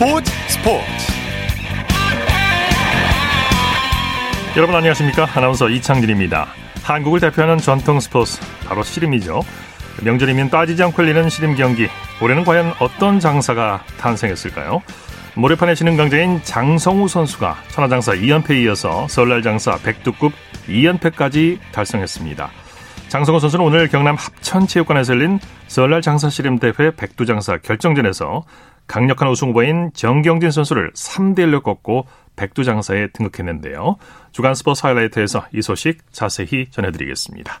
스포츠 스포츠. 여러분 안녕하십니까? 아나운서 이창진입니다. 한국을 대표하는 전통 스포츠 바로 씨름이죠. 명절이면 빠지지 않고 열리는 씨름 경기. 올해는 과연 어떤 장사가 탄생했을까요? 모래판의 신흥 강자인 장성우 선수가 천하장사 2연패에 이어서 설날 장사 백두급 2연패까지 달성했습니다. 장성호 선수는 오늘 경남 합천체육관에서 열린 설날 장사 씨름 대회 백두장사 결정전에서 강력한 우승 후보인 정경진 선수를 3대 1로 꺾고 백두장사에 등극했는데요. 주간 스포츠 하이라이트에서 이 소식 자세히 전해드리겠습니다.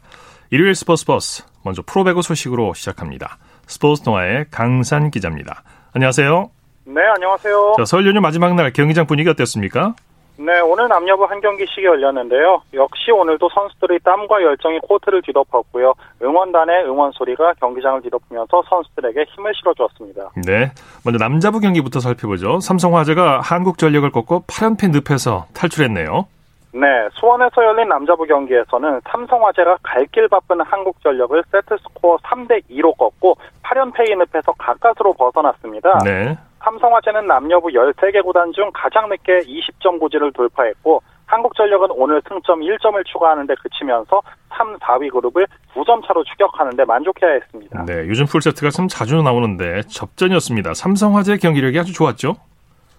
일요일 스포츠 버스 먼저 프로배구 소식으로 시작합니다. 스포츠 동아의 강산 기자입니다. 안녕하세요. 네, 안녕하세요. 자, 설 연휴 마지막 날 경기장 분위기 어땠습니까? 네, 오늘 남녀부 한 경기씩이 열렸는데요. 역시 오늘도 선수들의 땀과 열정이 코트를 뒤덮었고요. 응원단의 응원 소리가 경기장을 뒤덮으면서 선수들에게 힘을 실어주었습니다. 네, 먼저 남자부 경기부터 살펴보죠. 삼성화재가 한국전력을 꺾고 8연패 늪에서 탈출했네요. 네, 수원에서 열린 남자부 경기에서는 삼성화재가 갈 길 바쁜 한국전력을 세트스코어 3대 2로 꺾고 8연패의 늪에서 가까스로 벗어났습니다. 네. 삼성화재는 남녀부 13개 구단 중 가장 늦게 20점 고지를 돌파했고 한국전력은 오늘 승점 1점을 추가하는데 그치면서 3, 4위 그룹을 9점 차로 추격하는데 만족해야 했습니다. 네, 요즘 풀세트가 참 자주 나오는데 접전이었습니다. 삼성화재 경기력이 아주 좋았죠?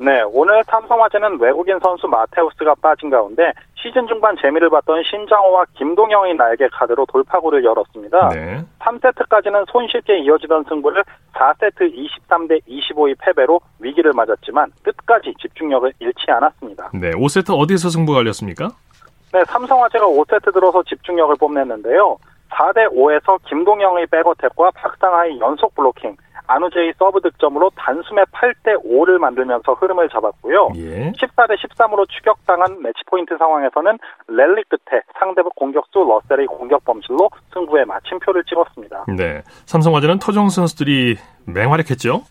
네, 오늘 삼성화재는 외국인 선수 마테우스가 빠진 가운데 시즌 중반 재미를 봤던 신장호와 김동영의 날개 카드로 돌파구를 열었습니다. 네. 3세트까지는 손쉽게 이어지던 승부를 4세트 23대 25의 패배로 위기를 맞았지만 끝까지 집중력을 잃지 않았습니다. 네, 5세트 어디에서 승부가 갈렸습니까? 네, 삼성화재가 5세트 들어서 집중력을 뽐냈는데요. 4대 5에서 김동영의 백어택과 박상하의 연속 블로킹, 안우재의 서브 득점으로 단숨에 8대 5를 만들면서 흐름을 잡았고요. 예. 14대 13으로 추격당한 매치 포인트 상황에서는 랠리 끝에 상대 공격수 러셀의 공격 범실로 승부에 마침표를 찍었습니다. 네. 삼성화재는 토종 선수들이 맹활약했죠?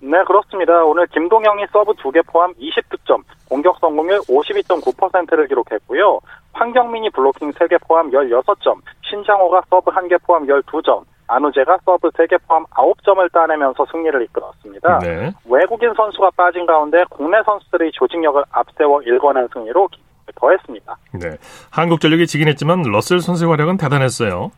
네, 그렇습니다. 오늘 김동영이 서브 2개 포함 20득점, 공격 성공률 52.9%를 기록했고요. 황경민이 블로킹 3개 포함 16점, 신장호가 서브 1개 포함 12점, 안우재가 서브 3개 포함 9점을 따내면서 승리를 이끌었습니다. 네. 외국인 선수가 빠진 가운데 국내 선수들의 조직력을 앞세워 일궈낸 승리로 더했습니다. 네. 한국전력이 지긴 했지만 러셀 선수의 활약은 대단했어요.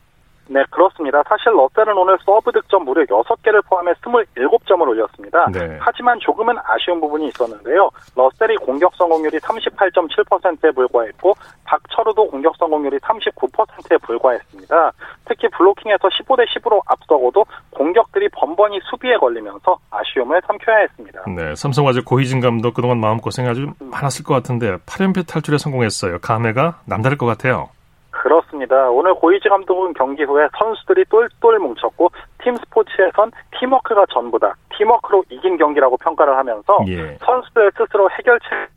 네, 그렇습니다. 사실 러셀은 오늘 서브 득점 무려 6개를 포함해 27점을 올렸습니다. 네. 하지만 조금은 아쉬운 부분이 있었는데요. 러셀이 공격 성공률이 38.7%에 불과했고 박철우도 공격 성공률이 39%에 불과했습니다. 특히 블로킹에서 15대 10으로 앞서고도 공격들이 번번이 수비에 걸리면서 아쉬움을 삼켜야 했습니다. 네. 삼성화재 고희진 감독 그동안 마음고생이 아주 많았을 것 같은데 8연패 탈출에 성공했어요. 감회가 남다를 것 같아요. 그렇습니다. 오늘 고이지 감독은 경기 후에 선수들이 똘똘 뭉쳤고 팀 스포츠에선 팀워크가 전부다. 팀워크로 이긴 경기라고 평가를 하면서 예. 선수들 스스로 해결책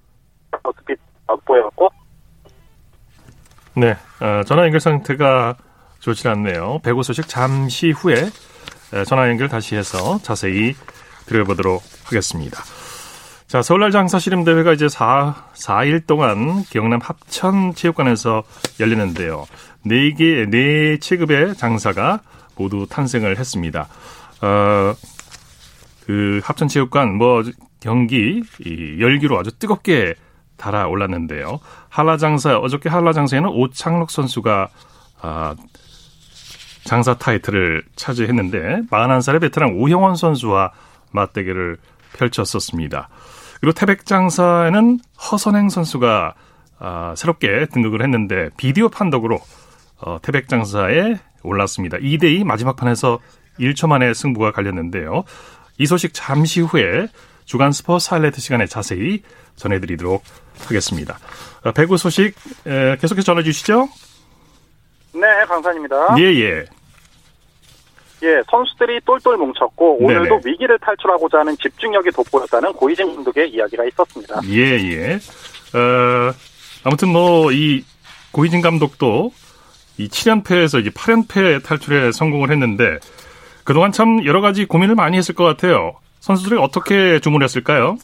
모습이 보였고 네. 어, 전화 연결 상태가 좋지 않네요. 배구 소식 잠시 후에 에, 전화 연결 다시 해서 자세히 들어보도록 하겠습니다. 자, 설날 장사 씨름 대회가 이제 4, 4일 동안 경남 합천 체육관에서 열리는데요. 4개, 4체급의 장사가 모두 탄생을 했습니다. 어, 그 합천 체육관 뭐 경기 이 열기로 아주 뜨겁게 달아올랐는데요. 한라장사 어저께 한라장사에는 오창록 선수가 아, 장사 타이틀을 차지했는데 41살의 베테랑 오형원 선수와 맞대결을 펼쳤었습니다. 그리고 태백장사에는 허선행 선수가 아, 새롭게 등극을 했는데 비디오 판독으로 어, 태백장사에 올랐습니다. 2대2 마지막 판에서 1초 만에 승부가 갈렸는데요. 이 소식 잠시 후에 주간 스포츠 하이라이트 시간에 자세히 전해드리도록 하겠습니다. 어, 배구 소식 에, 계속해서 전해 주시죠. 네, 강산입니다. 예, 예. 예, 선수들이 똘똘 뭉쳤고 오늘도 네네. 위기를 탈출하고자 하는 집중력이 돋보였다는 고이진 감독의 이야기가 있었습니다. 예, 예. 어, 아무튼 뭐, 이, 고희진 감독도 이 7연패에서 이제 8연패 탈출에 성공을 했는데, 그동안 참 여러 가지 고민을 많이 했을 것 같아요. 선수들이 어떻게 주문했을까요?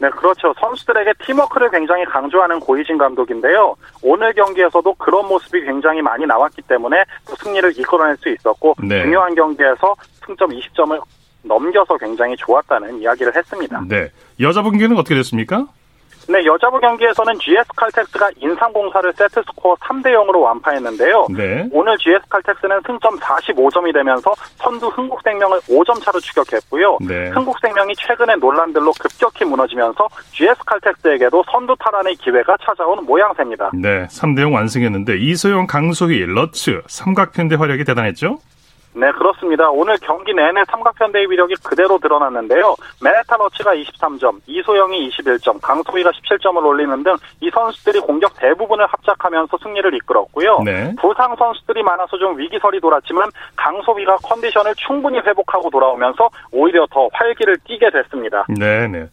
네, 그렇죠. 선수들에게 팀워크를 굉장히 강조하는 고이진 감독인데요. 오늘 경기에서도 그런 모습이 굉장히 많이 나왔기 때문에 또 승리를 이끌어낼 수 있었고 네. 중요한 경기에서 승점 20점을 넘겨서 굉장히 좋았다는 이야기를 했습니다. 네. 여자부 경기는 어떻게 됐습니까? 네, 여자부 경기에서는 GS 칼텍스가 인삼공사를 세트 스코어 3대 0으로 완파했는데요. 네. 오늘 GS 칼텍스는 승점 45점이 되면서 선두 흥국생명을 5점 차로 추격했고요. 네. 흥국생명이 최근의 논란들로 급격히 무너지면서 GS 칼텍스에게도 선두 탈환의 기회가 찾아온 모양새입니다. 네. 3대 0 완승했는데 이소영, 강소휘, 러츠 삼각편대 활약이 대단했죠? 네, 그렇습니다. 오늘 경기 내내 삼각편대의 위력이 그대로 드러났는데요. 메네타 러치가 23점, 이소영이 21점, 강소희가 17점을 올리는 등 이 선수들이 공격 대부분을 합작하면서 승리를 이끌었고요. 네. 부상 선수들이 많아서 좀 위기설이 돌았지만 강소희가 컨디션을 충분히 회복하고 돌아오면서 오히려 더 활기를 띠게 됐습니다. 네, 네.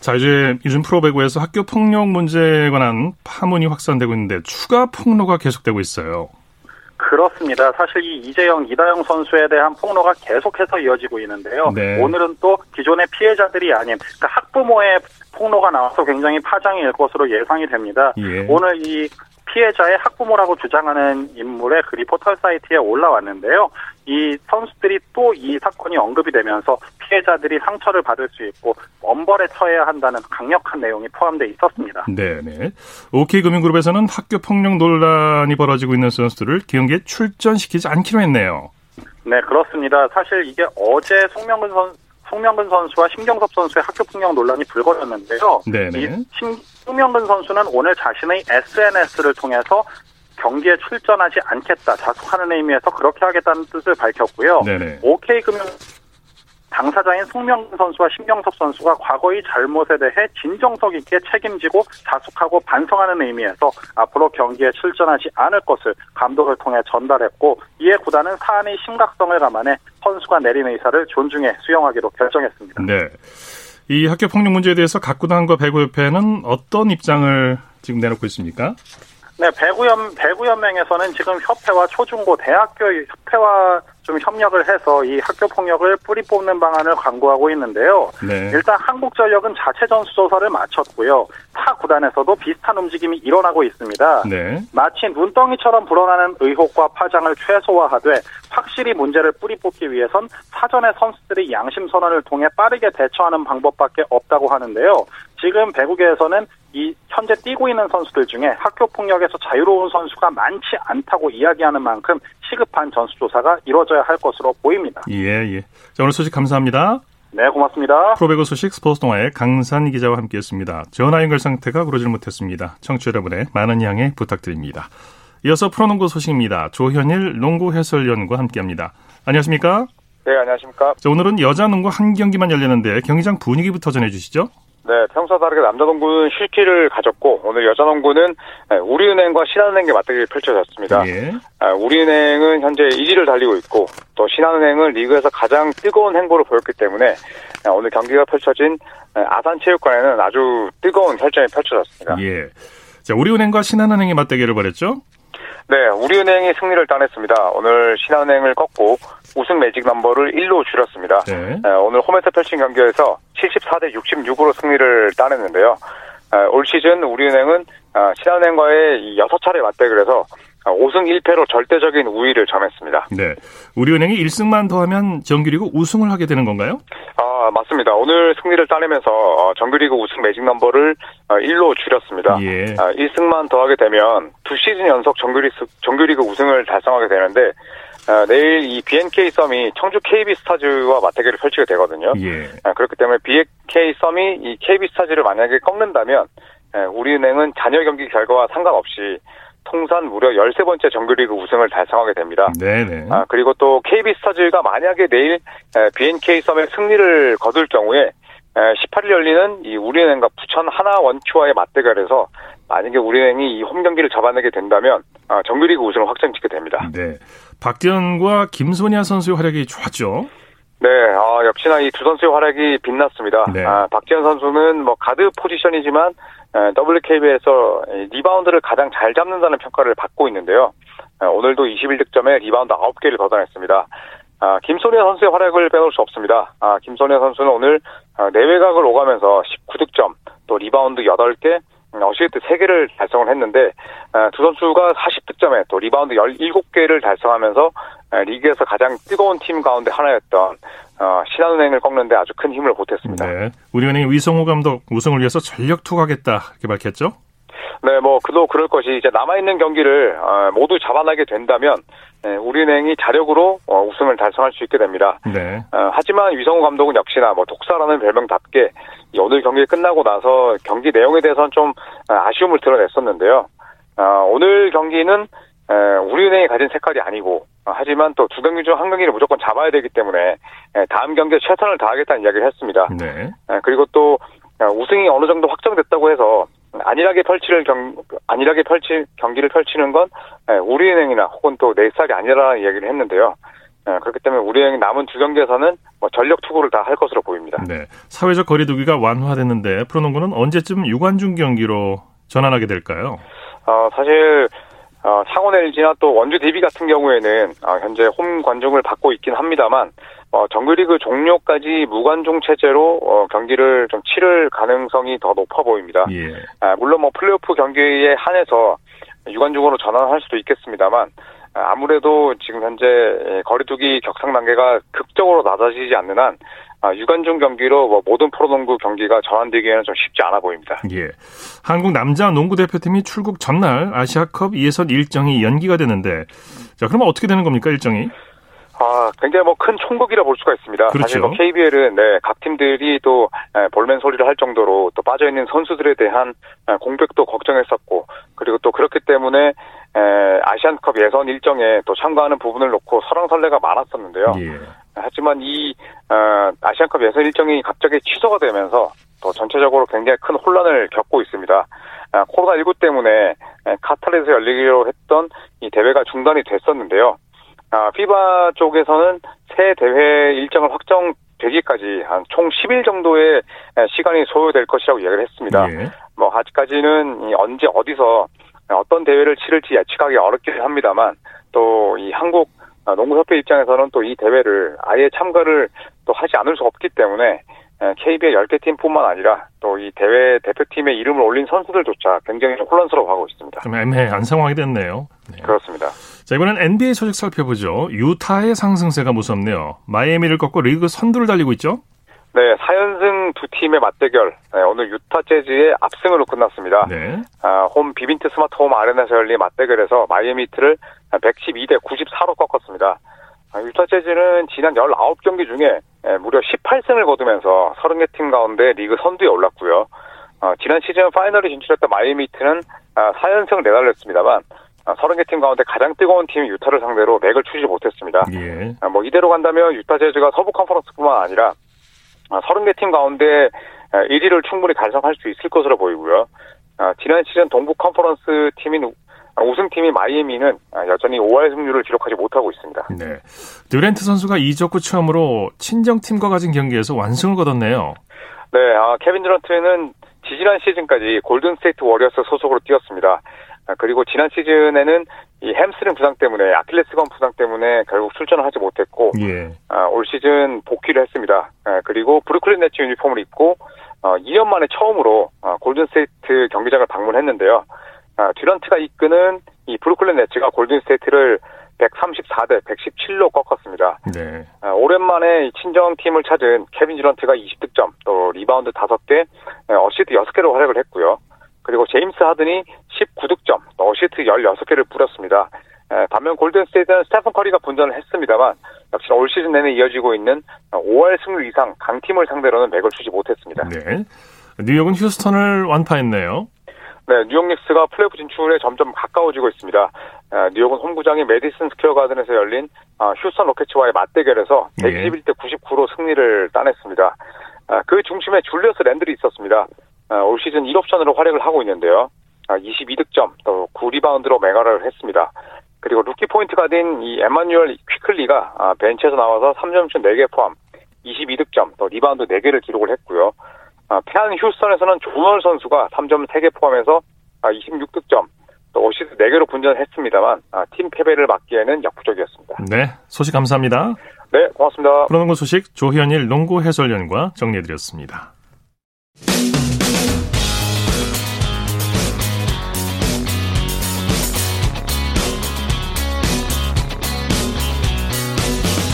자, 이제 요즘 프로배구에서 학교 폭력 문제에 관한 파문이 확산되고 있는데 추가 폭로가 계속되고 있어요. 그렇습니다. 사실 이 이재영, 이다영 선수에 대한 폭로가 계속해서 이어지고 있는데요. 네. 오늘은 또 기존의 피해자들이 아닌 그러니까 학부모의 폭로가 나와서 굉장히 파장이 일 것으로 예상이 됩니다. 예. 오늘 이 피해자의 학부모라고 주장하는 인물의 그 리포터 사이트에 올라왔는데요. 이 선수들이 또 이 사건이 언급이 되면서 피해자들이 상처를 받을 수 있고 엄벌에 처해야 한다는 강력한 내용이 포함되어 있었습니다. 네, 네. OK금융그룹에서는 학교 폭력 논란이 벌어지고 있는 선수들을 경기에 출전시키지 않기로 했네요. 네, 그렇습니다. 사실 이게 어제 송명근 선 송명근 선수와 심경섭 선수의 학교 폭력 논란이 불거졌는데요. 네네. 이 심, 송명근 선수는 오늘 자신의 SNS를 통해서 경기에 출전하지 않겠다, 자숙하는 의미에서 그렇게 하겠다는 뜻을 밝혔고요. 네네. OK금융 당사자인 송명근 선수와 심경섭 선수가 과거의 잘못에 대해 진정성 있게 책임지고 자숙하고 반성하는 의미에서 앞으로 경기에 출전하지 않을 것을 감독을 통해 전달했고 이에 구단은 사안의 심각성을 감안해 선수가 내린 의사를 존중해 수용하기로 결정했습니다. 네. 이 학교 폭력 문제에 대해서 각 구단과 배구협회는 어떤 입장을 지금 내놓고 있습니까? 네, 배구연, 배구연맹에서는 지금 협회와 초중고 대학교 협회와 좀 협력을 해서 이 학교 폭력을 뿌리 뽑는 방안을 강구하고 있는데요. 네. 일단 한국전력은 자체 전수조사를 마쳤고요. 타 구단에서도 비슷한 움직임이 일어나고 있습니다. 네. 마치 눈덩이처럼 불어나는 의혹과 파장을 최소화하되 확실히 문제를 뿌리 뽑기 위해선 사전에 선수들이 양심 선언을 통해 빠르게 대처하는 방법밖에 없다고 하는데요. 지금 배구계에서는 이 현재 뛰고 있는 선수들 중에 학교 폭력에서 자유로운 선수가 많지 않다고 이야기하는 만큼 시급한 전수조사가 이루어져야 할 것으로 보입니다. 예, 예. 자, 오늘 소식 감사합니다. 네, 고맙습니다. 프로배구 소식 스포츠 동아의 강산 기자와 함께했습니다. 전화 연결 상태가 그러질 못했습니다. 청취 자 여러분의 많은 양해 부탁드립니다. 이어서 프로농구 소식입니다. 조현일 농구 해설위원과 함께합니다. 안녕하십니까? 네, 안녕하십니까. 자, 오늘은 여자 농구 한 경기만 열렸는데 경기장 분위기부터 전해주시죠. 네, 평소와 다르게 남자 농구는 쉴기를 가졌고 오늘 여자 농구는 우리은행과 신한은행의 맞대결이 펼쳐졌습니다. 예. 우리은행은 현재 1위를 달리고 있고 또 신한은행은 리그에서 가장 뜨거운 행보를 보였기 때문에 오늘 경기가 펼쳐진 아산체육관에는 아주 뜨거운 혈전이 펼쳐졌습니다. 예. 자, 우리은행과 신한은행의 맞대결을 벌였죠? 네, 우리은행이 승리를 따냈습니다. 오늘 신한은행을 꺾고 우승 매직 넘버를 1로 줄였습니다. 네. 오늘 홈에서 펼친 경기에서 74대 66으로 승리를 따냈는데요. 올 시즌 우리은행은 신한은행과의 6차례 맞대결에서 5승 1패로 절대적인 우위를 점했습니다. 네. 우리은행이 1승만 더하면 정규리그 우승을 하게 되는 건가요? 아, 맞습니다. 오늘 승리를 따내면서 정규리그 우승 매직 넘버를 1로 줄였습니다. 예. 1승만 더하게 되면 두 시즌 연속 정규리그, 정규리그 우승을 달성하게 되는데 내일 이 BNK 썸이 청주 KB 스타즈와 맞대결을 펼치게 되거든요. 예. 그렇기 때문에 BNK 썸이 이 KB 스타즈를 만약에 꺾는다면 우리은행은 잔여 경기 결과와 상관없이 통산 무려 13번째 정규리그 우승을 달성하게 됩니다. 네네. 아, 그리고 또 KB 스타즈가 만약에 내일 BNK 썸의 승리를 거둘 경우에 18일 열리는 이 우리은행과 부천 하나 원큐와의 맞대결에서 만약에 우리은행이 이 홈 경기를 잡아내게 된다면 정규리그 우승을 확정짓게 됩니다. 네. 박지현과 김소니아 선수의 활약이 좋았죠. 네, 아, 역시나 이 두 선수의 활약이 빛났습니다. 네. 아, 박지현 선수는 뭐 가드 포지션이지만 WKB에서 리바운드를 가장 잘 잡는다는 평가를 받고 있는데요. 오늘도 21득점에 리바운드 9개를 걷어냈습니다. 아, 김소니아 선수의 활약을 빼놓을 수 없습니다. 아, 김소니아 선수는 오늘 내외곽을 오가면서 19득점, 또 리바운드 8개, 어시스트 3개를 달성을 했는데 두 선수가 40득점에 또 리바운드 17개를 달성하면서 리그에서 가장 뜨거운 팀 가운데 하나였던 어, 신한은행을 꺾는데 아주 큰 힘을 보탰습니다. 네. 우리은행 위성우 감독 우승을 위해서 전력 투구하겠다 이렇게 밝혔죠? 네, 뭐 그도 그럴 것이 이제 남아 있는 경기를 어, 모두 잡아나게 된다면 네, 우리은행이 자력으로 어, 우승을 달성할 수 있게 됩니다. 네. 어, 하지만 위성우 감독은 역시나 뭐 독사라는 별명답게 오늘 경기 끝나고 나서 경기 내용에 대해서는 좀 어, 아쉬움을 드러냈었는데요. 어, 오늘 경기는 우리은행이 가진 색깔이 아니고 하지만 또 두 경기 중 한 경기를 무조건 잡아야 되기 때문에 다음 경기에 최선을 다하겠다는 이야기를 했습니다. 네. 그리고 또 우승이 어느 정도 확정됐다고 해서 안일하게 펼칠 경 안일하게 펼칠 경기를 펼치는 건 우리은행이나 혹은 또내 스타일이 아니라는 이야기를 했는데요. 그렇기 때문에 우리은행 남은 두 경기에서는 뭐 전력 투구를 다 할 것으로 보입니다. 네, 사회적 거리두기가 완화됐는데 프로농구는 언제쯤 유관중 경기로 전환하게 될까요? 어, 사실 어, 창원 LG나 또 원주 DB 같은 경우에는 어, 현재 홈 관중을 받고 있긴 합니다만 어, 정규리그 종료까지 무관중 체제로 어, 경기를 좀 치를 가능성이 더 높아 보입니다. 예. 아, 물론 뭐 플레이오프 경기에 한해서 유관중으로 전환할 수도 있겠습니다만 아, 아무래도 지금 현재 거리두기 격상 단계가 극적으로 낮아지지 않는 한 아, 유관중 경기로 뭐 모든 프로농구 경기가 전환되기에는 좀 쉽지 않아 보입니다. 예. 한국 남자 농구 대표팀이 출국 전날 아시아컵 예선 일정이 연기가 되는데 자, 그러면 어떻게 되는 겁니까, 일정이? 아, 굉장히 뭐 큰 총극이라 볼 수가 있습니다. 그렇죠. 사실 뭐 KBL은 네, 각 팀들이 또 볼멘 소리를 할 정도로 또 빠져 있는 선수들에 대한 공백도 걱정했었고 그리고 또 그렇기 때문에 아시안컵 예선 일정에 또 참가하는 부분을 놓고 설왕설래가 많았었는데요. 예. 하지만 이 어, 아시안컵 예선 일정이 갑자기 취소가 되면서 또 전체적으로 굉장히 큰 혼란을 겪고 있습니다. 아, 코로나19 때문에 카타르에서 열리기로 했던 이 대회가 중단이 됐었는데요. 아, 피바 쪽에서는 새 대회 일정을 확정되기까지 한 총 10일 정도의 시간이 소요될 것이라고 이야기를 했습니다. 예. 뭐 아직까지는 언제 어디서 어떤 대회를 치를지 예측하기 어렵긴 합니다만 또 이 한국 농구협회 입장에서는 또 이 대회를 아예 참가를 또 하지 않을 수 없기 때문에 KBL의 10개 팀뿐만 아니라 또 이 대회 대표팀의 이름을 올린 선수들조차 굉장히 혼란스러워하고 있습니다. 좀 애매한 상황이 됐네요. 네. 그렇습니다. 자, 이번엔 NBA 소식 살펴보죠. 유타의 상승세가 무섭네요. 마이애미를 꺾고 리그 선두를 달리고 있죠? 네, 4연승 두 팀의 맞대결. 네, 오늘 유타 재즈의 압승으로 끝났습니다. 네. 아, 홈 비빈트 스마트 홈 아레나에서 열린 맞대결에서 마이애미 히트를 112대 94로 꺾었습니다. 아, 유타 재즈는 지난 19경기 중에 무려 18승을 거두면서 30개 팀 가운데 리그 선두에 올랐고요. 어, 지난 시즌 파이널에 진출했던 마이애미 히트는 4연승을 내달렸습니다만 30개 팀 가운데 가장 뜨거운 팀인 유타를 상대로 맥을 추지 못했습니다. 예. 뭐 이대로 간다면 유타 재즈가 서부 컨퍼런스뿐만 아니라 30개 팀 가운데 1위를 충분히 달성할 수 있을 것으로 보이고요. 지난 시즌 동부 컨퍼런스 팀인 우승팀인 마이애미는 여전히 5할 승률을 기록하지 못하고 있습니다. 네. 듀랜트 선수가 이적 후 처음으로 친정팀과 가진 경기에서 완승을 거뒀네요. 네, 아, 케빈 듀런트는 지지난 시즌까지 골든스테이트 워리어스 소속으로 뛰었습니다. 그리고 지난 시즌에는 이 햄스트링 부상 때문에 아킬레스건 부상 때문에 결국 출전을 하지 못했고 예. 아, 올 시즌 복귀를 했습니다. 아, 그리고 브루클린 네츠 유니폼을 입고 어, 2년 만에 처음으로 어, 골든스테이트 경기장을 방문했는데요. 아, 듀런트가 이끄는 이 브루클린 네츠가 골든스테이트를 134대 117로 꺾었습니다. 네. 아, 오랜만에 친정팀을 찾은 케빈 듀런트가 20득점, 또 리바운드 5개, 어시스트 6개로 활약을 했고요. 그리고 제임스 하든이 19득점, 어시스트 16개를 뿌렸습니다. 반면 골든스테이트는 스테픈 커리가 분전을 했습니다만 역시 올 시즌 내내 이어지고 있는 5할 승률 이상 강팀을 상대로는 맥을 추지 못했습니다. 네. 뉴욕은 휴스턴을 완파했네요. 네, 뉴욕 닉스가 플레이오프 진출에 점점 가까워지고 있습니다. 뉴욕은 홈구장인 메디슨 스퀘어 가든에서 열린 휴스턴 로켓츠와의 맞대결에서 121대 99로 승리를 따냈습니다. 그 중심에 줄리어스 랜들이 있었습니다. 올 시즌 1옵션으로 활약을 하고 있는데요. 22득점, 또 9리바운드로 맹활약을 했습니다. 그리고 루키 포인트 가드인 이 에마뉴얼 퀴클리가 벤치에서 나와서 3점슛 4개 포함 22득점, 또 리바운드 4개를 기록을 했고요. 패한 휴스턴에서는 존 월 선수가 3점 3개 포함해서 26득점, 또 어시스트 4개로 분전했습니다만 팀 패배를 막기에는 역부족이었습니다. 네, 소식 감사합니다. 네, 고맙습니다. 프로농구 소식 조현일 농구 해설위원과 정리해드렸습니다.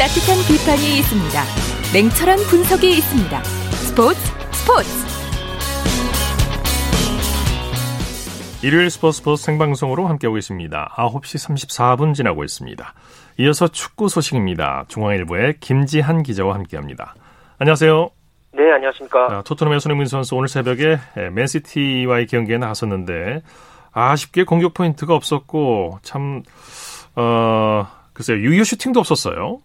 따뜻한 비판이 있습니다. 냉철한 분석이 있습니다. 스포츠 스포츠 일요일 스포츠 스포츠 생방송으로 함께하고 있습니다. 9시 34분 지나고 있습니다. 이어서 축구 소식입니다. 중앙일보의 김지한 기자와 함께합니다. 안녕하세요. 네, 안녕하십니까. 아, 토트넘의 손흥민 선수 오늘 새벽에 맨시티와의 경기에 나섰는데 아쉽게 공격 포인트가 없었고 참 어, 글쎄요 유효 슈팅도 없었어요.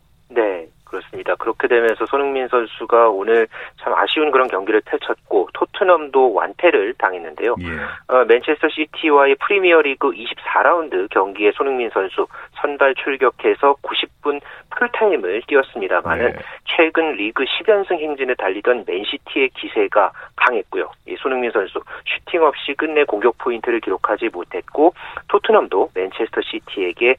네, 그렇습니다. 그렇게 되면서 손흥민 선수가 오늘 참 아쉬운 그런 경기를 펼쳤고 토트넘도 완패를 당했는데요. 예. 어, 맨체스터 시티와의 프리미어리그 24라운드 경기에 손흥민 선수 선발 출격해서 90분 풀타임을 뛰었습니다만은 네. 최근 리그 10연승 행진을 달리던 맨시티의 기세가 강했고요. 이 손흥민 선수 슈팅 없이 끝내 공격 포인트를 기록하지 못했고 토트넘도 맨체스터 시티에게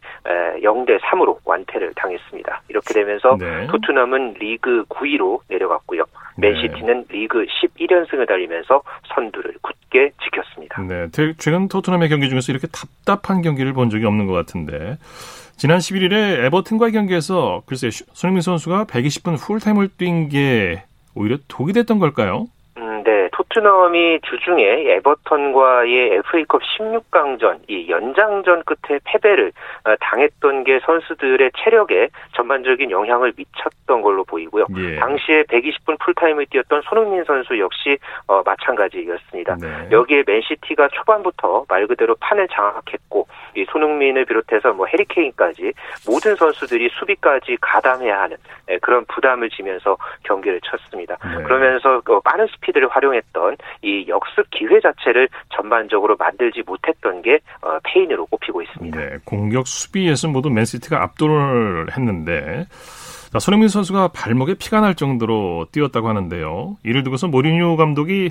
0대 3으로 완패를 당했습니다. 이렇게 되면서 네. 토트넘은 리그 9위로 내려갔고요. 맨시티는 리그 11연승을 달리면서 선두를 굳게 지켰습니다. 네, 대- 최근 토트넘의 경기 중에서 이렇게 답답한 경기를 본 적이 없는 것 같은데 지난 11일에 에버튼과의 경기에서 글쎄 슈- 손흥민 선수가 120분 풀타임을 뛴 게 오히려 독이 됐던 걸까요? 토트넘이 주중에 에버턴과의 FA컵 16강전, 이 연장전 끝에 패배를 어, 당했던 게 선수들의 체력에 전반적인 영향을 미쳤던 걸로 보이고요. 예. 당시에 120분 풀타임을 뛰었던 손흥민 선수 역시 어, 마찬가지였습니다. 네. 여기에 맨시티가 초반부터 말 그대로 판을 장악했고 이 손흥민을 비롯해서 뭐 해리케인까지 모든 선수들이 수비까지 가담해야 하는 예, 그런 부담을 지면서 경기를 치렀습니다. 네. 그러면서 그 빠른 스피드를 활용했던 이 역습 기회 자체를 전반적으로 만들지 못했던 게 어, 패인으로 꼽히고 있습니다. 네, 공격 수비에서 모두 맨시티가 압도를 했는데 자, 손흥민 선수가 발목에 피가 날 정도로 뛰었다고 하는데요. 이를 두고서 모리뉴 감독이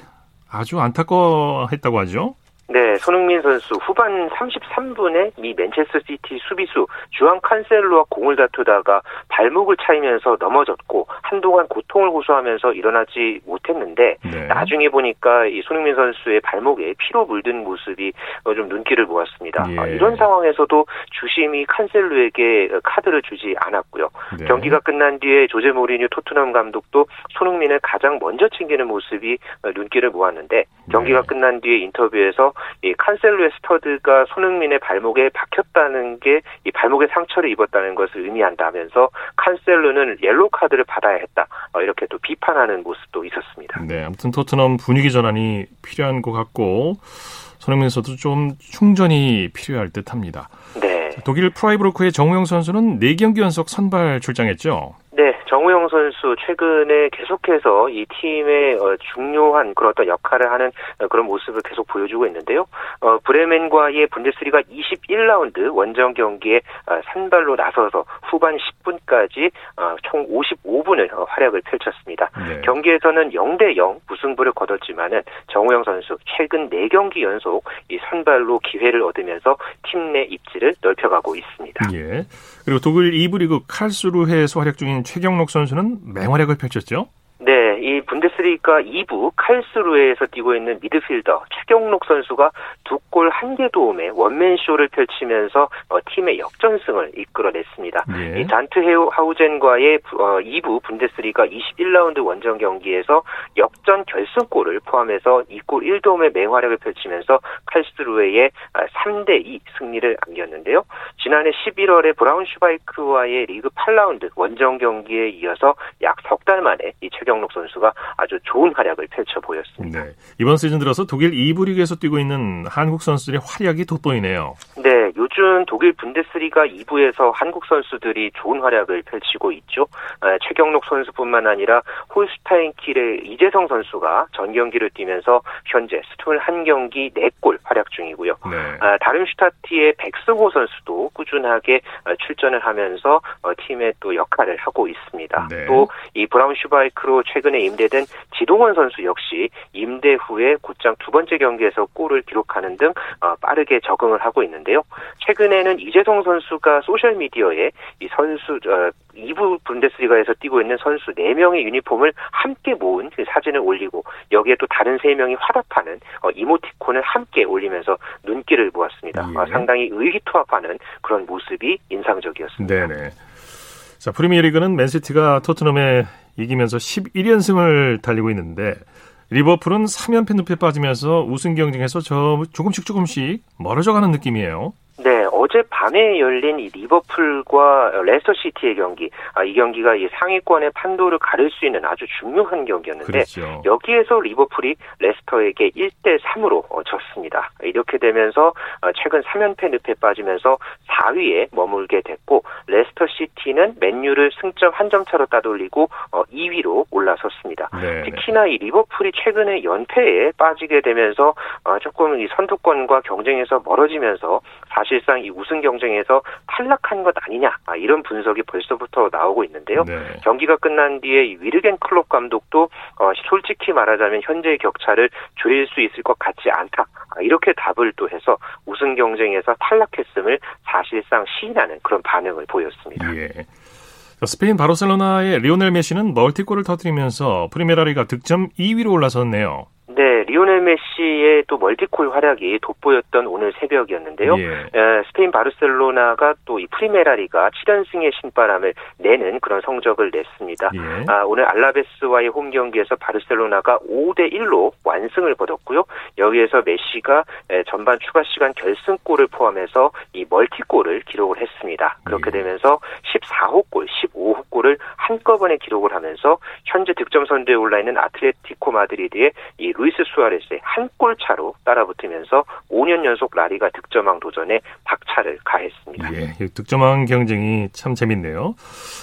아주 안타까워했다고 하죠. 네, 손흥민 선수 후반 33분에 미 맨체스터 시티 수비수 주앙 칸셀로와 공을 다투다가 발목을 차이면서 넘어졌고 한동안 고통을 호소하면서 일어나지 못했는데 네. 나중에 보니까 이 손흥민 선수의 발목에 피로 물든 모습이 어, 좀 눈길을 모았습니다. 예. 아, 이런 상황에서도 주심이 칸셀로에게 카드를 주지 않았고요. 네. 경기가 끝난 뒤에 조제 모리뉴 토트넘 감독도 손흥민을 가장 먼저 챙기는 모습이 어, 눈길을 모았는데 경기가 네. 끝난 뒤에 인터뷰에서 이 칸셀로의 스터드가 손흥민의 발목에 박혔다는 게 이 발목에 상처를 입었다는 것을 의미한다면서 칸셀로는 옐로 카드를 받아야 했다 어, 이렇게 또 비판하는 모습도 있었습니다. 네, 아무튼 토트넘 분위기 전환이 필요한 것 같고 손흥민 선수 좀 충전이 필요할 듯합니다. 네. 독일 프라이브루크의 정우영 선수는 4경기 연속 선발 출장했죠. 네, 정우영 선수 최근에 계속해서 이 팀의 어, 중요한 그런 어떤 역할을 하는 어, 그런 모습을 계속 보여주고 있는데요. 어, 브레멘과의 분데스리가 21라운드 원정 경기에 어, 선발로 나서서 후반 10분까지 어, 총 55분을 어, 활약을 펼쳤습니다. 네. 경기에서는 0대 0 무승부를 거뒀지만은 정우영 선수 최근 4경기 연속 이 선발로 기회를 얻으면서 팀 내 입지를 넓혀가고 있습니다. 예. 그리고 독일 2부 리그 칼스루헤에서 활약 중인 최경록 선수는 맹활약을 펼쳤죠. 네, 이 분데스리가 2부 칼스루에서 뛰고 있는 미드필더 최경록 선수가 두 골 한 개 도움에 원맨쇼를 펼치면서 어, 팀의 역전승을 이끌어냈습니다. 예. 이 단트 헤우 하우젠과의 부- 어, 2부 분데스리가 21라운드 원정 경기에서 역전 결승골을 포함해서 2골 1도움의 맹활약을 펼치면서 칼스루에의 3대2 승리를 안겼는데요. 지난해 11월에 브라운 슈바이크와의 리그 8라운드 원정 경기에 이어서 약 석 달 만에 이 최경록 선수 가 아주 좋은 활약을 펼쳐 보였습니다. 네. 이번 시즌 들어서 독일 2부 리그에서 뛰고 있는 한국 선수들의 활약이 돋보이네요. 네, 요즘 독일 분데스리가 2부에서 한국 선수들이 좋은 활약을 펼치고 있죠. 아, 최경록 선수뿐만 아니라 홀스타인킬의 이재성 선수가 전 경기를 뛰면서 현재 21경기 4골 활약 중이고요. 네. 아, 다름슈타티의 백승호 선수도 꾸준하게 어, 출전을 하면서 어, 팀의 또 역할을 하고 있습니다. 네. 또이 브라운 슈바이크로 최근에 임대된 지동원 선수 역시 임대 후에 곧장 두 번째 경기에서 골을 기록하는 등 어, 빠르게 적응을 하고 있는데요. 최근에는 이재성 선수가 소셜 미디어에 이 선수 어, 2부 분데스리가에서 뛰고 있는 선수 4명의 유니폼을 함께 모은 그 사진을 올리고 여기에 또 다른 3명이 화답하는 어, 이모티콘을 함께 올리면서 눈길을 모았습니다. 예. 어, 상당히 의기투합하는 그런 모습이 인상적이었습니다. 네네. 자, 프리미어리그는 맨시티가 토트넘에 이기면서 11연승을 달리고 있는데 리버풀은 3연패 늪에 빠지면서 우승 경쟁에서 저 조금씩 조금씩 멀어져 가는 느낌이에요. 네, 어제 밤에 열린 이 리버풀과 레스터 시티의 경기, 아, 이 경기가 이 상위권의 판도를 가릴 수 있는 아주 중요한 경기였는데 그렇죠. 여기에서 리버풀이 레스터에게 1대 3으로 어, 졌습니다. 이렇게 되면서 어, 최근 3연패 늪에 빠지면서 4위에 머물게 됐고 레스터 시티는 맨유를 승점 한 점 차로 따돌리고 2위로 어, 올라섰습니다. 네. 특히나 이 리버풀이 최근에 연패에 빠지게 되면서 조금 이 선두권과 경쟁에서 멀어지면서 사실상 이 우승 경쟁에서 탈락한 것 아니냐 아, 이런 분석이 벌써부터 나오고 있는데요. 네. 경기가 끝난 뒤에 이 위르겐 클롭 감독도 어, 솔직히 말하자면 현재의 격차를 줄일 수 있을 것 같지 않다 아, 이렇게 답을 또 해서 우승 경쟁에서 탈락했음을 사실상 시인하는 그런 반응을 보였습니다. 예. 스페인 바르셀로나의 리오넬 메시는 멀티골을 터뜨리면서 프리메라리가 득점 2위로 올라섰네요. 네, 리오넬 메시의 또 멀티골 활약이 돋보였던 오늘 새벽이었는데요. 예. 에, 스페인 바르셀로나가 또 이 프리메라리가 7연승의 신바람을 내는 그런 성적을 냈습니다. 예. 아, 오늘 알라베스와의 홈 경기에서 바르셀로나가 5대 1로 완승을 거뒀고요. 여기에서 메시가 에, 전반 추가 시간 결승골을 포함해서 이 멀티골을 기록을 했습니다. 그렇게 예. 되면서 14호 골, 15호 골을 한꺼번에 기록을 하면서 현재 득점 선두에 올라 있는 아틀레티코 마드리드의 이 루이스 수아레스에 한 골 차로 따라붙으면서 5년 연속 라리가 득점왕 도전에 박차를 가했습니다. 예, 이 득점왕 경쟁이 참 재밌네요.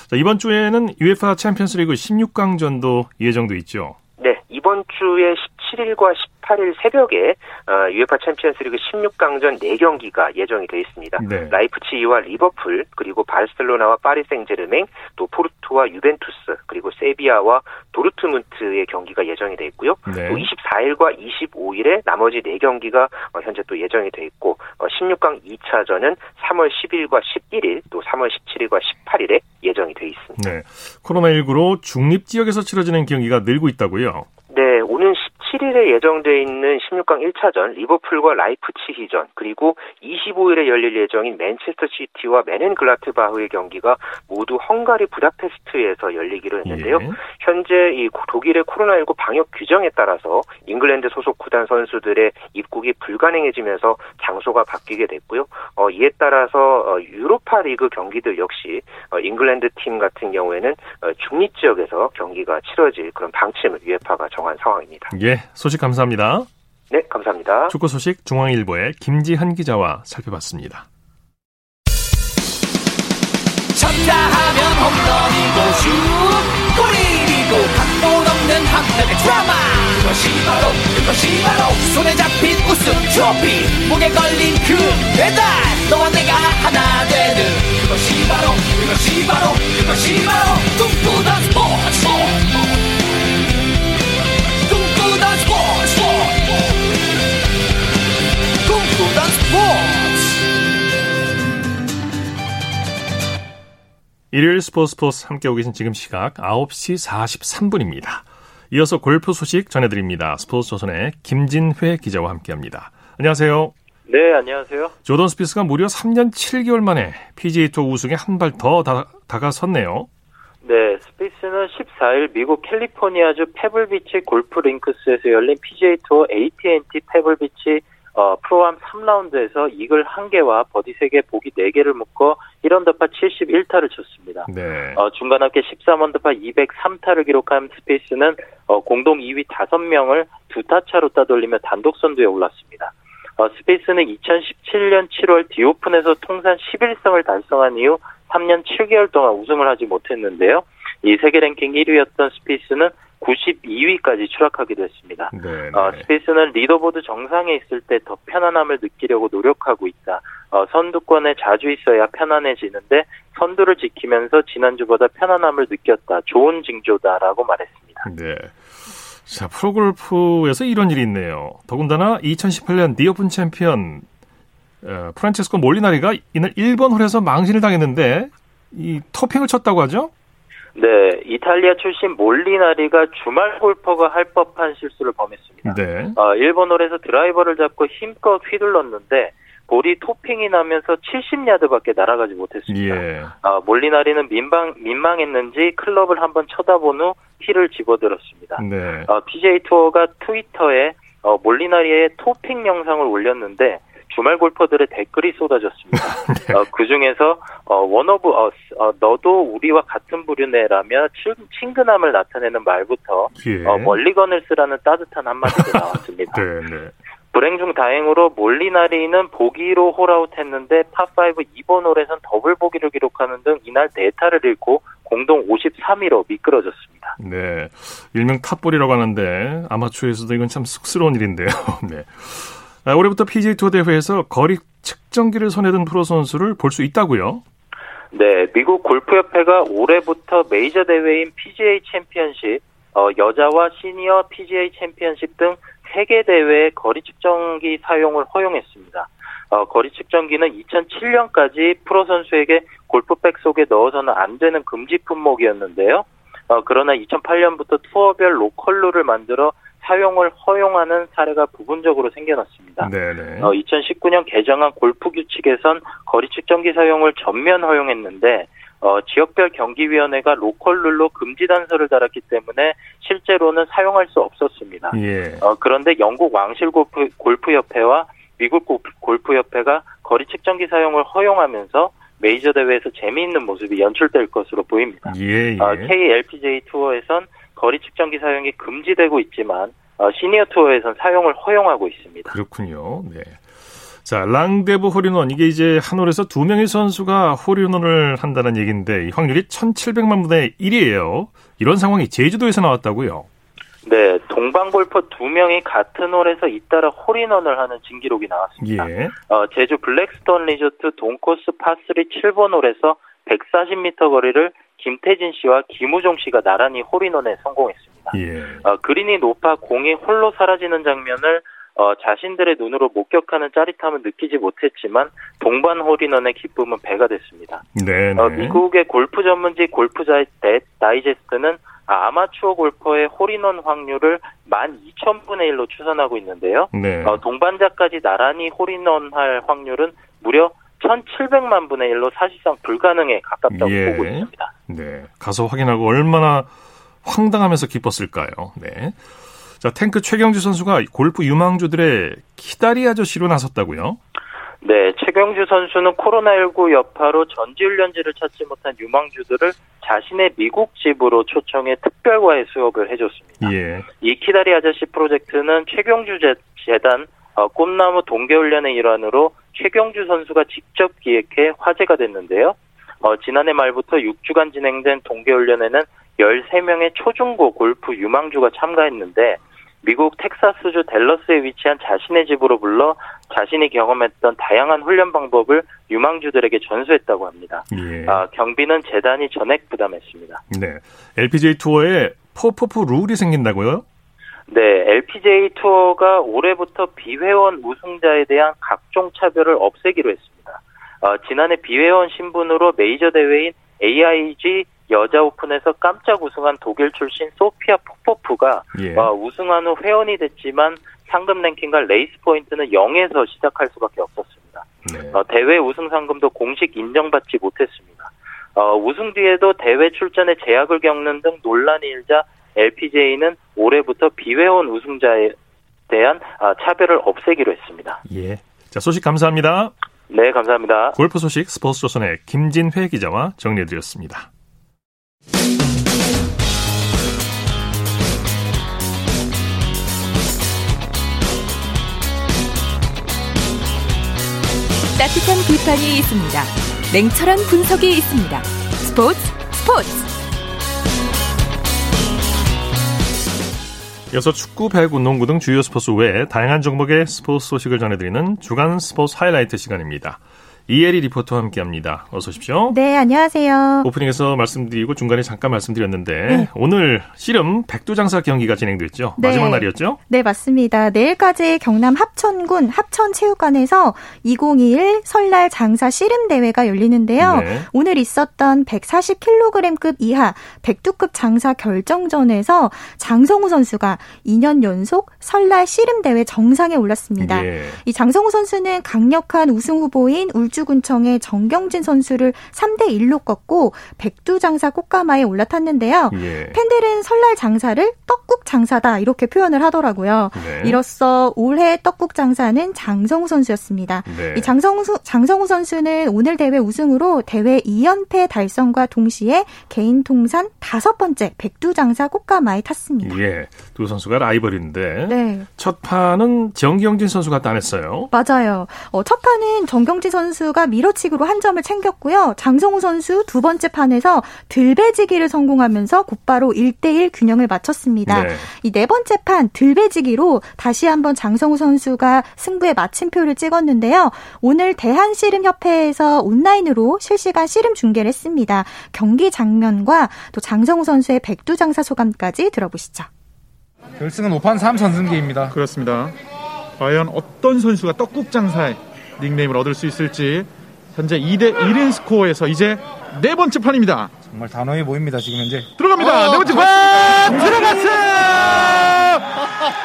자, 이번 주에는 UEFA 챔피언스리그 16강전도 예정돼 있죠. 네, 이번 주에 17일과 18일 새벽에 어, UEFA 챔피언스리그 16강전 4경기가 예정이 되어 있습니다. 네. 라이프치히와 리버풀, 그리고 바르셀로나와 파리 생제르맹, 또 포르투와 유벤투스, 그리고 세비야와 도르트문트의 경기가 예정이 되어 있고요. 네. 또 24일과 25일에 나머지 4경기가 어, 현재 또 예정이 되어 있고 어, 16강 2차전은 3월 10일과 11일, 또 3월 17일과 18일에 예정이 되어 있습니다. 네. 코로나19로 중립 지역에서 치러지는 경기가 늘고 있다고요. 네, 오는 17일에 예정돼 있는 16강 1차전 리버풀과 라이프치히전 그리고 25일에 열릴 예정인 맨체스터 시티와 묀헨글라트바흐의 경기가 모두 헝가리 부다페스트에서 열리기로 했는데요. 예. 현재 이 독일의 코로나19 방역 규정에 따라서 잉글랜드 소속 구단 선수들의 입국이 불가능해지면서 장소가 바뀌게 됐고요. 어, 이에 따라서 어, 유로파 리그 경기들 역시 어, 잉글랜드 팀 같은 경우에는 어, 중립 지역에서 경기가 치러질 그런 방침을 유에파가 정한 상황입니다. 예, 소식 감사합니다. 네, 감사합니다. 축구 소식 중앙일보의 김지한 기자와 살펴봤습니다. 쳤다 하면 홈런이고 슛 골이고 각본 없는 한편의 드라마 그것이 바로 그것이 바로 손에 잡힌 우승 트로피 목에 걸린 그 배달 너와 내가 하나 되는 그것이 바로 그것이 바로 그것이 바로 꿈꾸던 스포츠 일요일 스포츠 스포츠 함께하고 계신 지금 시각 9시 43분입니다. 이어서 골프 소식 전해드립니다. 스포츠 조선의 김진회 기자와 함께합니다. 안녕하세요. 네, 안녕하세요. 조던 스피스가 무려 3년 7개월 만에 PGA 투어 우승에 한 발 더 다가섰네요. 네, 스피스는 14일 미국 캘리포니아주 페블비치 골프 링크스에서 열린 PGA 투어 AT&T 페블비치 어, 프로암 3라운드에서 이글 1개와 버디 3개, 보기 4개를 묶어 1언더파 71타를 쳤습니다. 네. 어, 중간 합계 13언더파 203타를 기록한 스피스는 어, 공동 2위 5명을 두 타 차로 따돌리며 단독 선두에 올랐습니다. 어, 스피스는 2017년 7월 디오픈에서 통산 11승을 달성한 이후 3년 7개월 동안 우승을 하지 못했는데요. 이 세계 랭킹 1위였던 스피스는 92위까지 추락하기도 했습니다. 네, 어, 네. 스피스는 리더보드 정상에 있을 때 더 편안함을 느끼려고 노력하고 있다. 어, 선두권에 자주 있어야 편안해지는데 선두를 지키면서 지난주보다 편안함을 느꼈다. 좋은 징조다라고 말했습니다. 네. 자, 프로골프에서 이런 일이 있네요. 더군다나 2018년 디오픈 챔피언 어, 프란체스코 몰리나리가 이날 1번 홀에서 망신을 당했는데 이 토핑을 쳤다고 하죠? 네, 이탈리아 출신 몰리나리가 주말 골퍼가 할 법한 실수를 범했습니다. 네. 어, 1번 홀에서 드라이버를 잡고 힘껏 휘둘렀는데 볼이 토핑이 나면서 70야드밖에 날아가지 못했습니다. 예. 어, 몰리나리는 민망, 민망했는지 클럽을 한번 쳐다본 후 힐을 집어들었습니다. 네. 어, PGA 투어가 트위터에 어, 몰리나리의 토핑 영상을 올렸는데 주말 골퍼들의 댓글이 쏟아졌습니다. 네. 어, 그 중에서 어, One of us, 어, 너도 우리와 같은 부류네라며 친, 친근함을 나타내는 말부터 예. 어, 멀리건을 쓰라는 따뜻한 한마디도 나왔습니다. 네, 네. 불행 중 다행으로 몰리나리는 보기로 홀아웃했는데 파5 2번 홀에선 더블 보기를 기록하는 등 이날 네 타를 잃고 공동 53위로 미끄러졌습니다. 네. 일명 탑볼이라고 하는데 아마추어에서도 이건 참 쑥스러운 일인데요. 네. 아, 올해부터 PGA 투어 대회에서 거리 측정기를 손에 든 프로 선수를 볼 수 있다고요? 네, 미국 골프협회가 올해부터 메이저 대회인 PGA 챔피언십, 어, 여자와 시니어 PGA 챔피언십 등 세 개 대회의 거리 측정기 사용을 허용했습니다. 어, 거리 측정기는 2007년까지 프로 선수에게 골프백 속에 넣어서는 안 되는 금지 품목이었는데요. 어, 그러나 2008년부터 투어별 로컬 룰을 만들어 사용을 허용하는 사례가 부분적으로 생겨났습니다. 네네. 어, 2019년 개정한 골프 규칙에선 거리 측정기 사용을 전면 허용했는데 어, 지역별 경기위원회가 로컬 룰로 금지 단서를 달았기 때문에 실제로는 사용할 수 없었습니다. 예. 어, 그런데 영국 왕실 골프, 골프협회와 미국 골프- 골프협회가 거리 측정기 사용을 허용하면서 메이저 대회에서 재미있는 모습이 연출될 것으로 보입니다. 예, 예. 어, KLPJ 투어에선 거리 측정기 사용이 금지되고 있지만 어, 시니어 투어에선 사용을 허용하고 있습니다. 그렇군요. 네. 자, 랑데브 홀인원 이게 이제 한 홀에서 두 명의 선수가 홀인원을 한다는 얘기인데 이 확률이 1,700만 분의 1이에요. 이런 상황이 제주도에서 나왔다고요. 네, 동반 골퍼 두 명이 같은 홀에서 잇따라 홀인원을 하는 진기록이 나왔습니다. 예. 어, 제주 블랙스톤 리조트 동코스 파3 7번 홀에서 140m 거리를 김태진 씨와 김우종 씨가 나란히 홀인원에 성공했습니다. 예. 어, 그린이 높아 공이 홀로 사라지는 장면을 어, 자신들의 눈으로 목격하는 짜릿함은 느끼지 못했지만 동반 홀인원의 기쁨은 배가 됐습니다. 네, 네. 어, 미국의 골프 전문지 골프 자- 데- 다이제스트는 아마추어 골퍼의 홀인원 확률을 12,000분의 1로 추산하고 있는데요. 네. 어, 동반자까지 나란히 홀인원 할 확률은 무려 1,700만 분의 1로 사실상 불가능에 가깝다고 예. 보고 있습니다. 네. 가서 확인하고 얼마나 황당하면서 기뻤을까요? 네. 자, 탱크 최경주 선수가 골프 유망주들의 키다리 아저씨로 나섰다고요? 네, 최경주 선수는 코로나19 여파로 전지훈련지를 찾지 못한 유망주들을 자신의 미국 집으로 초청해 특별과외 수업을 해줬습니다. 예. 이 키다리 아저씨 프로젝트는 최경주 재- 재단 어, 꽃나무 동계훈련의 일환으로 최경주 선수가 직접 기획해 화제가 됐는데요. 어, 지난해 말부터 6주간 진행된 동계훈련에는 13명의 초중고 골프 유망주가 참가했는데 미국 텍사스주 댈러스에 위치한 자신의 집으로 불러 자신이 경험했던 다양한 훈련 방법을 유망주들에게 전수했다고 합니다. 예. 아, 경비는 재단이 전액 부담했습니다. 네. LPGA 투어에 포포프 룰이 생긴다고요? 네, LPGA 투어가 올해부터 비회원 우승자에 대한 각종 차별을 없애기로 했습니다. 어, 지난해 비회원 신분으로 메이저 대회인 AIG 여자 오픈에서 깜짝 우승한 독일 출신 소피아 포포프가 예. 어, 우승한 후 회원이 됐지만 상금 랭킹과 레이스 포인트는 0에서 시작할 수밖에 없었습니다. 네. 어, 대회 우승 상금도 공식 인정받지 못했습니다. 어, 우승 뒤에도 대회 출전에 제약을 겪는 등 논란이 일자 LPGA는 올해부터 비회원 우승자에 대한 아, 차별을 없애기로 했습니다. 예. 자, 소식 감사합니다. 네, 감사합니다. 골프 소식 스포츠 조선의 김진회 기자와 정리해드렸습니다. 따뜻한 비판이 있습니다. 냉철한 분석이 있습니다. 스포츠 스포츠 이어서 축구, 배구, 농구 등 주요 스포츠 외에 다양한 종목의 스포츠 소식을 전해드리는 주간 스포츠 하이라이트 시간입니다. 이혜리 리포터와 함께합니다. 어서 오십시오. 네, 안녕하세요. 오프닝에서 말씀드리고 중간에 잠깐 말씀드렸는데 네. 오늘 씨름 백두장사 경기가 진행됐죠. 네. 마지막 날이었죠? 네, 맞습니다. 내일까지 경남 합천군 합천체육관에서 2021 설날 장사 씨름 대회가 열리는데요. 네. 오늘 있었던 140kg급 이하 백두급 장사 결정전에서 장성우 선수가 2년 연속 설날 씨름 대회 정상에 올랐습니다. 예. 이 장성우 선수는 강력한 우승 후보인 울 울주군청의 정경진 선수를 3대 1로 꺾고 백두 장사 꽃가마에 올라탔는데요. 예. 팬들은 설날 장사를 떡국 장사다 이렇게 표현을 하더라고요. 네. 이로써 올해 떡국 장사는 장성우 선수였습니다. 네. 이 장성우, 장성우 선수는 오늘 대회 우승으로 대회 2연패 달성과 동시에 개인 통산 다섯 번째 백두 장사 꽃가마에 탔습니다. 예, 두 선수가 라이벌인데 네. 첫 판은 정경진 선수가 따냈어요. 맞아요. 어, 첫 판은 정경진 선수 선수가 밀어치기로 한 점을 챙겼고요. 장성우 선수 두 번째 판에서 들배지기를 성공하면서 곧바로 1대1 균형을 맞췄습니다. 네. 이네 번째 판 들배지기로 다시 한번 장성우 선수가 승부에 마침표를 찍었는데요. 오늘 대한씨름협회에서 온라인으로 실시간 씨름 중계를 했습니다. 경기 장면과 또 장성우 선수의 백두장사 소감까지 들어보시죠. 결승은 5판 3 선승기입니다. 그렇습니다. 과연 어떤 선수가 떡국 장사에 닉네임을 얻을 수 있을지 현재 2대 1인 스코어에서 이제 네 번째 판입니다. 정말 단호해 보입니다 지금 현재. 들어갑니다. 어, 네 번째 판 들어갔어요.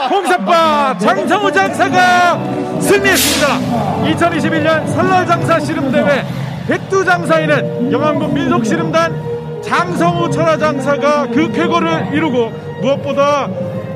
홍사빠 장성우 장사가 승리했습니다. 2021년 설날 장사 씨름대회 백두 장사에는 영암군 민속 씨름단 장성우 천하 장사가 그 쾌거를 이루고 무엇보다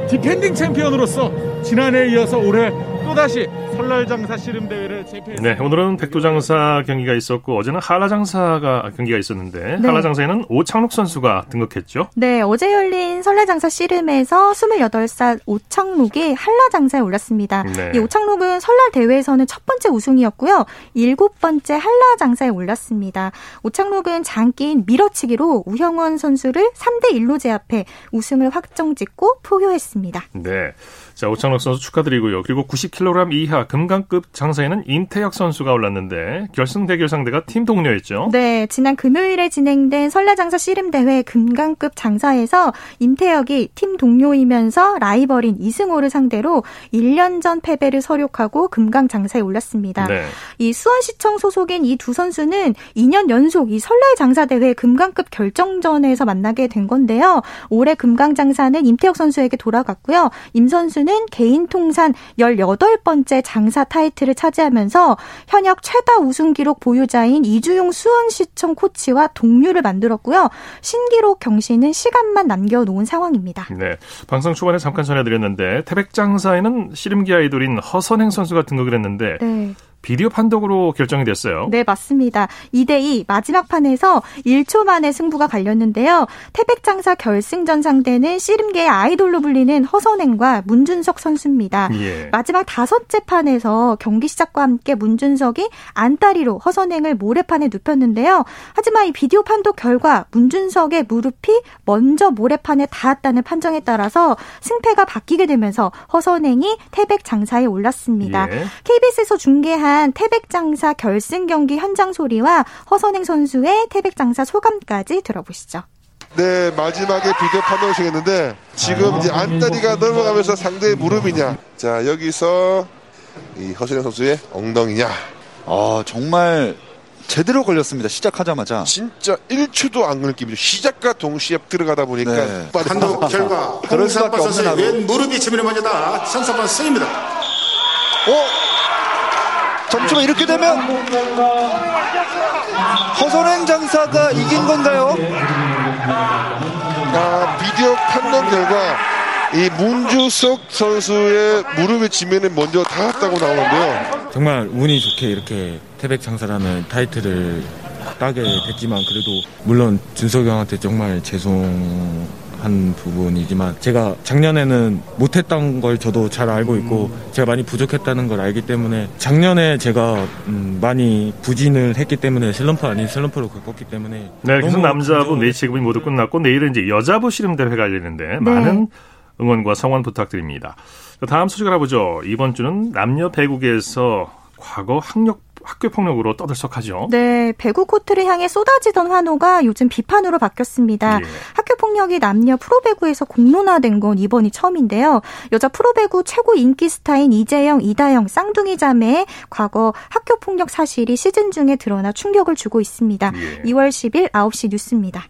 디펜딩 챔피언으로서 지난해에 이어서 올해 또다시 설날 장사 씨름 대회를 제패. 네, 오늘은 백두장사 경기가 있었고 어제는 한라장사가 경기가 있었는데 네. 한라장사에는 오창록 선수가 등극했죠. 네, 어제 열린 설날장사 씨름에서 28살 오창록이 한라장사에 올랐습니다. 네. 이 오창록은 설날 대회에서는 첫 번째 우승이었고요. 일곱 번째 한라장사에 올랐습니다. 오창록은 장기인 밀어치기로 우형원 선수를 3대 1로 제압해 우승을 확정짓고 포효했습니다. 네. 자, 오창록 선수 축하드리고요. 그리고 90kg 이하 금강급 장사에는 임태혁 선수가 올랐는데 결승 대결 상대가 팀 동료였죠. 네, 지난 금요일에 진행된 설레장사 씨름 대회 금강급 장사에서 임태혁이 팀 동료이면서 라이벌인 이승호를 상대로 1년 전 패배를 서력하고 금강 장사에 올랐습니다. 네. 이 수원시청 소속인 이 두 선수는 2년 연속 이 설날 장사 대회 금강급 결정전에서 만나게 된 건데요. 올해 금강 장사는 임태혁 선수에게 돌아갔고요. 임 선수는 선수는 개인 통산 18번째 장사 타이틀을 차지하면서 현역 최다 우승 기록 보유자인 이주용 수원시청 코치와 동료를 만들었고요. 신기록 경신은 시간만 남겨놓은 상황입니다. 네. 방송 초반에 잠깐 전해드렸는데 태백 장사에는 씨름기 아이돌인 허선행 선수가 등극을 했는데 네. 비디오 판독으로 결정이 됐어요. 네, 맞습니다. 2대2 마지막 판에서 1초 만에 승부가 갈렸는데요. 태백장사 결승전 상대는 씨름계의 아이돌로 불리는 허선행과 문준석 선수입니다. 예. 마지막 다섯째 판에서 경기 시작과 함께 문준석이 안다리로 허선행을 모래판에 눕혔는데요. 하지만 이 비디오 판독 결과 문준석의 무릎이 먼저 모래판에 닿았다는 판정에 따라서 승패가 바뀌게 되면서 허선행이 태백장사에 올랐습니다. 예. KBS에서 중계한 지난 태백장사 결승 경기 현장 소리와 허선행 선수의 태백장사 소감까지 들어보시죠. 네, 마지막에 비디오 판독을 정했는데 지금 이제 안다리가 넘어가면서 상대의 무릎이냐. 자, 여기서 이 허선행 선수의 엉덩이냐. 아, 정말 제대로 걸렸습니다. 시작하자마자. 진짜 1초도 안 걸리기죠. 시작과 동시에 들어가다 보니까 네. 판독 결과 그럴 수밖에 없는 왼 무릎이 치밀에 먼저 다 선사판 승입니다. 어? 점수가 이렇게 되면 허선행 장사가 이긴 건가요? 아, 비디오 판독 결과 이 문주석 선수의 무릎에 지면에 먼저 닿았다고 나오는데요. 정말 운이 좋게 이렇게 태백 장사라는 타이틀을 따게 됐지만 그래도 물론 준석이 형한테 정말 죄송 한 부분이지만 제가 작년에는 못했던 걸 저도 잘 알고 있고 제가 많이 부족했다는 걸 알기 때문에 작년에 제가 음 많이 부진을 했기 때문에 슬럼프 아닌 슬럼프로 겪었기 때문에 네 그래서 남자부 네 체급이 모두 끝났고 내일은 이제 여자부 씨름 대회가 열리는데 네. 많은 응원과 성원 부탁드립니다. 다음 소식 알아보죠. 이번 주는 남녀 배구계에서 과거 학력 학교 폭력으로 떠들썩하죠. 네, 배구 코트를 향해 쏟아지던 환호가 요즘 비판으로 바뀌었습니다. 예. 학교 폭력이 남녀 프로배구에서 공론화된 건 이번이 처음인데요. 여자 프로배구 최고 인기 스타인 이재영, 이다영 쌍둥이 자매의 과거 학교 폭력 사실이 시즌 중에 드러나 충격을 주고 있습니다. 예. 2월 10일 9시 뉴스입니다.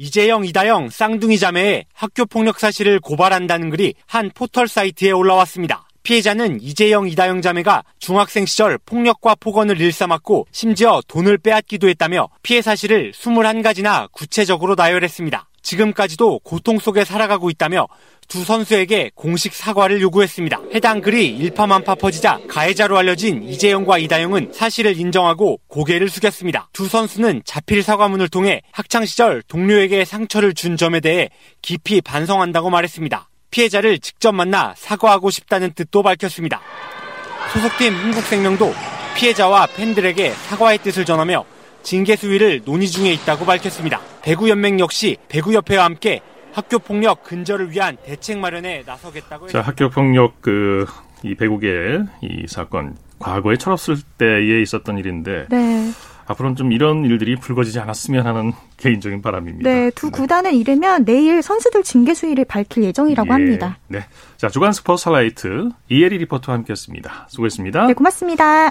이재영, 이다영 쌍둥이 자매의 학교 폭력 사실을 고발한다는 글이 한 포털 사이트에 올라왔습니다. 피해자는 이재영, 이다영 자매가 중학생 시절 폭력과 폭언을 일삼았고 심지어 돈을 빼앗기도 했다며 피해 사실을 21가지나 구체적으로 나열했습니다. 지금까지도 고통 속에 살아가고 있다며 두 선수에게 공식 사과를 요구했습니다. 해당 글이 일파만파 퍼지자 가해자로 알려진 이재영과 이다영은 사실을 인정하고 고개를 숙였습니다. 두 선수는 자필 사과문을 통해 학창시절 동료에게 상처를 준 점에 대해 깊이 반성한다고 말했습니다. 피해자를 직접 만나 사과하고 싶다는 뜻도 밝혔습니다. 소속팀 흥국생명도 피해자와 팬들에게 사과의 뜻을 전하며 징계 수위를 논의 중에 있다고 밝혔습니다. 배구연맹 역시 배구협회와 함께 학교 폭력 근절을 위한 대책 마련에 나서겠다고 자, 학교 폭력 그 이 배구계 이 사건 과거에 철없을 때에 있었던 일인데 네. 앞으로는 좀 이런 일들이 불거지지 않았으면 하는 개인적인 바람입니다. 네, 두 네. 구단은 이르면 내일 선수들 징계 수위를 밝힐 예정이라고 예, 합니다. 네. 자, 주간 스포츠 하이라이트 이혜리 리포터와 함께했습니다. 수고했습니다. 네, 고맙습니다.